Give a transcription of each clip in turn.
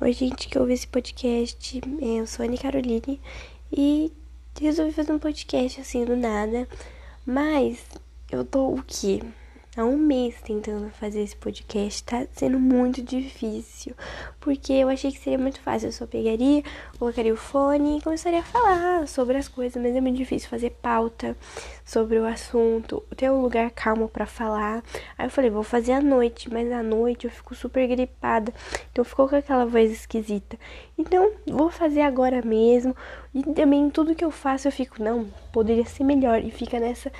Oi, gente que ouve esse podcast. É, eu sou a Anne Caroline e resolvi fazer um podcast assim do nada. Mas eu tô o quê? Há um mês tentando fazer esse podcast. Tá sendo muito difícil. Porque eu achei que seria muito fácil. Eu só pegaria, colocaria o fone e começaria a falar sobre as coisas. Mas é muito difícil fazer pauta sobre o assunto, ter um lugar calmo para falar. Aí eu falei, vou fazer à noite. Mas à noite eu fico super gripada. Então ficou com aquela voz esquisita. Então vou fazer agora mesmo. E também tudo que eu faço eu fico, não, poderia ser melhor. E fica nessa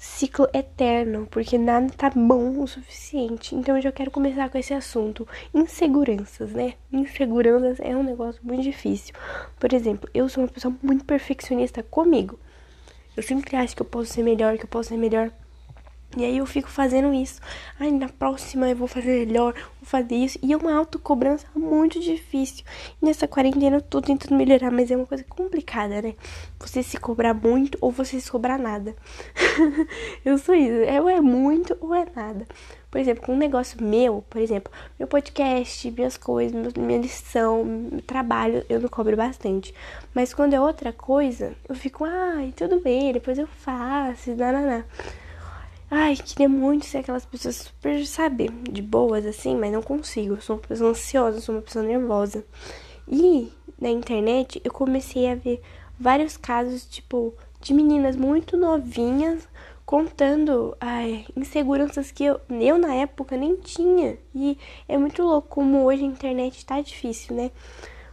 ciclo eterno, porque nada tá bom o suficiente. Então eu já quero começar com esse assunto. Inseguranças, né? Inseguranças é um negócio muito difícil. Por exemplo, eu sou uma pessoa muito perfeccionista comigo. Eu sempre acho que eu posso ser melhor, que eu posso ser melhor. E aí eu fico fazendo isso. Ai, na próxima eu vou fazer melhor, vou fazer isso. E é uma autocobrança muito difícil. E nessa quarentena eu tô tentando melhorar, mas é uma coisa complicada, né? Você se cobrar muito ou você se cobrar nada. eu sou isso. É ou é muito ou é nada. Por exemplo, com um negócio meu, por exemplo, meu podcast, minhas coisas, minha lição, meu trabalho, eu me cobro bastante. Mas quando é outra coisa, eu fico, ai, tudo bem, depois eu faço, nananá. Ai, queria muito ser aquelas pessoas super, sabe, de boas assim, mas não consigo. Eu sou uma pessoa ansiosa, sou uma pessoa nervosa. E na internet eu comecei a ver vários casos, tipo, de meninas muito novinhas contando ai, inseguranças que eu, eu na época nem tinha. E é muito louco como hoje a internet tá difícil, né?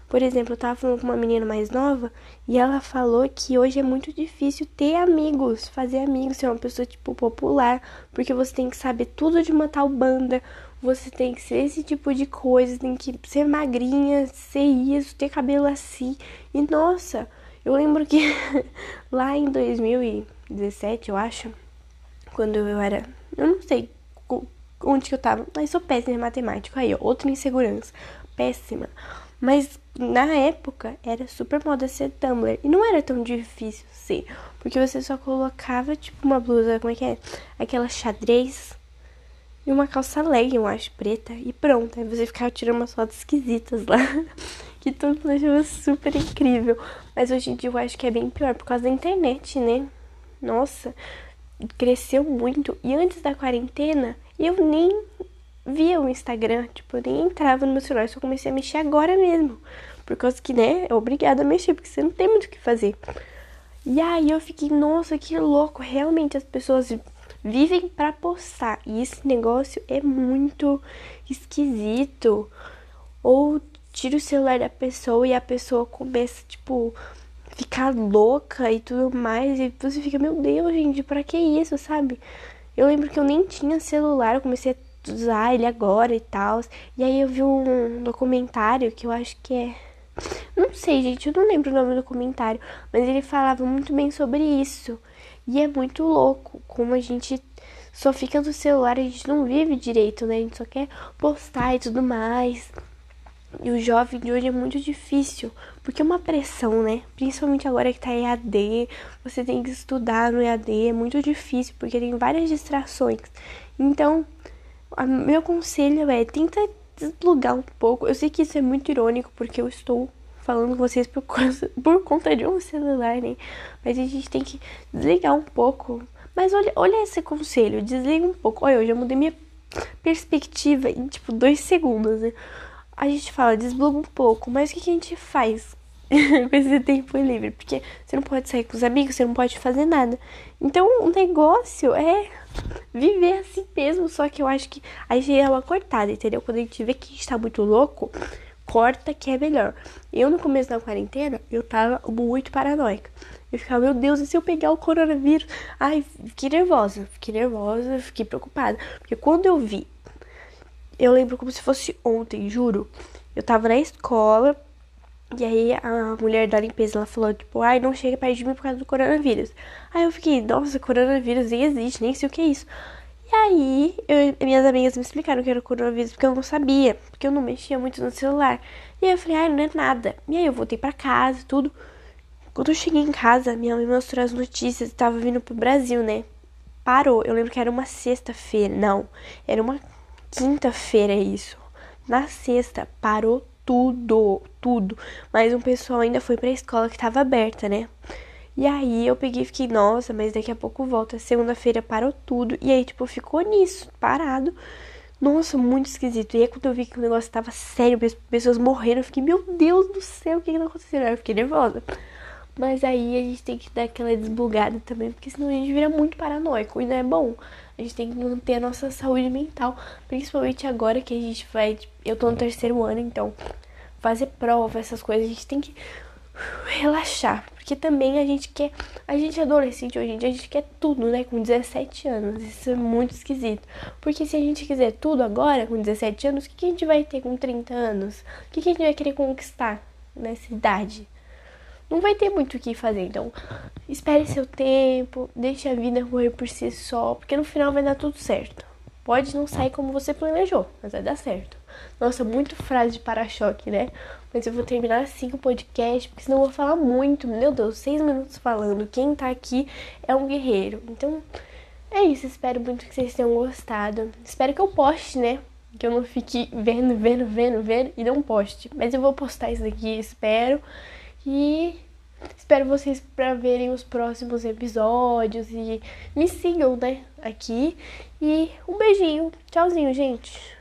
Por exemplo, eu tava falando com uma menina mais nova e ela falou que hoje é muito difícil ter amigos, fazer amigos, ser uma pessoa tipo popular, porque você tem que saber tudo de uma tal banda, você tem que ser esse tipo de coisa, tem que ser magrinha, ser isso, ter cabelo assim. E nossa, eu lembro que lá em 2017, eu acho, quando eu era, eu não sei onde que eu tava, mas sou péssima em matemática, aí, ó, outra insegurança, péssima. Mas na época era super moda ser Tumblr. E não era tão difícil ser. Porque você só colocava, tipo, uma blusa, como é que é? Aquela xadrez e uma calça leg, eu acho, preta. E pronto. Aí você ficava tirando umas fotos esquisitas lá. que todo mundo achava super incrível. Mas hoje em dia eu acho que é bem pior por causa da internet, né? Nossa, cresceu muito. E antes da quarentena, eu nem via o Instagram, tipo, eu nem entrava no meu celular, só comecei a mexer agora mesmo. Por causa que, né, é obrigada a mexer, porque você não tem muito o que fazer. E aí eu fiquei, nossa, que louco, realmente as pessoas vivem para postar. E esse negócio é muito esquisito. Ou tira o celular da pessoa e a pessoa começa, tipo, ficar louca e tudo mais. E você fica, meu Deus, gente, pra que isso, sabe? Eu lembro que eu nem tinha celular, eu comecei a usar ele agora e tal. E aí eu vi um documentário que eu acho que é. Não sei, gente, eu não lembro o nome do documentário, mas ele falava muito bem sobre isso. E é muito louco como a gente só fica no celular, a gente não vive direito, né? A gente só quer postar e tudo mais. E o jovem de hoje é muito difícil, porque é uma pressão, né? Principalmente agora que tá EAD, você tem que estudar no EAD, é muito difícil, porque tem várias distrações. Então, meu conselho é tenta desplugar um pouco. Eu sei que isso é muito irônico porque eu estou falando com vocês por, por conta de um celular, né? Mas a gente tem que desligar um pouco. Mas olha, olha esse conselho, desliga um pouco. Olha, eu já mudei minha perspectiva em tipo dois segundos, né? A gente fala, desbloqueia um pouco, mas o que, que a gente faz com esse tempo livre? Porque você não pode sair com os amigos, você não pode fazer nada. Então o negócio é viver assim mesmo. Só que eu acho que a gente é uma cortada, entendeu? Quando a gente vê que está muito louco, corta que é melhor. Eu no começo da quarentena, eu tava muito paranoica. Eu ficava, meu Deus, e se eu pegar o coronavírus? Ai, fiquei nervosa, fiquei nervosa, fiquei preocupada. Porque quando eu vi, eu lembro como se fosse ontem, juro. Eu tava na escola, e aí a mulher da limpeza ela falou, tipo, ai, não chega perto de mim por causa do coronavírus. Aí eu fiquei, nossa, coronavírus nem existe, nem sei o que é isso. E aí, eu, minhas amigas me explicaram que era coronavírus porque eu não sabia, porque eu não mexia muito no celular. E aí eu falei, ai, não é nada. E aí eu voltei para casa, tudo. Quando eu cheguei em casa, minha mãe mostrou as notícias, tava vindo pro Brasil, né? Parou. Eu lembro que era uma sexta-feira. Não, era uma quinta-feira isso. Na sexta, parou tudo, tudo. Mas um pessoal ainda foi pra escola que tava aberta, né? E aí eu peguei e fiquei, nossa, mas daqui a pouco volta. Segunda-feira parou tudo. E aí, tipo, ficou nisso, parado. Nossa, muito esquisito. E aí quando eu vi que o negócio tava sério, pessoas morreram, eu fiquei, meu Deus do céu, o que que tá acontecendo? Aí eu fiquei nervosa. Mas aí a gente tem que dar aquela desbugada também, porque senão a gente vira muito paranoico e não é bom. A gente tem que manter a nossa saúde mental, principalmente agora que a gente vai. Eu tô no terceiro ano, então fazer prova, essas coisas, a gente tem que relaxar. Porque também a gente quer. A gente é adolescente hoje em dia, a gente quer tudo, né? Com 17 anos. Isso é muito esquisito. Porque se a gente quiser tudo agora, com 17 anos, o que, a gente vai ter com 30 anos? O que a gente vai querer conquistar nessa idade? Não vai ter muito o que fazer. Então, espere seu tempo, deixe a vida correr por si só, porque no final vai dar tudo certo. Pode não sair como você planejou, mas vai dar certo. Nossa, muito frase de para-choque, né? Mas eu vou terminar assim o podcast, porque senão eu vou falar muito. Meu Deus, seis minutos falando. Quem tá aqui é um guerreiro. Então, é isso. Espero muito que vocês tenham gostado. Espero que eu poste, né? Que eu não fique vendo, vendo, vendo, vendo e não poste. Mas eu vou postar isso aqui, espero. E espero vocês para verem os próximos episódios e me sigam, né, aqui. E um beijinho. Tchauzinho, gente.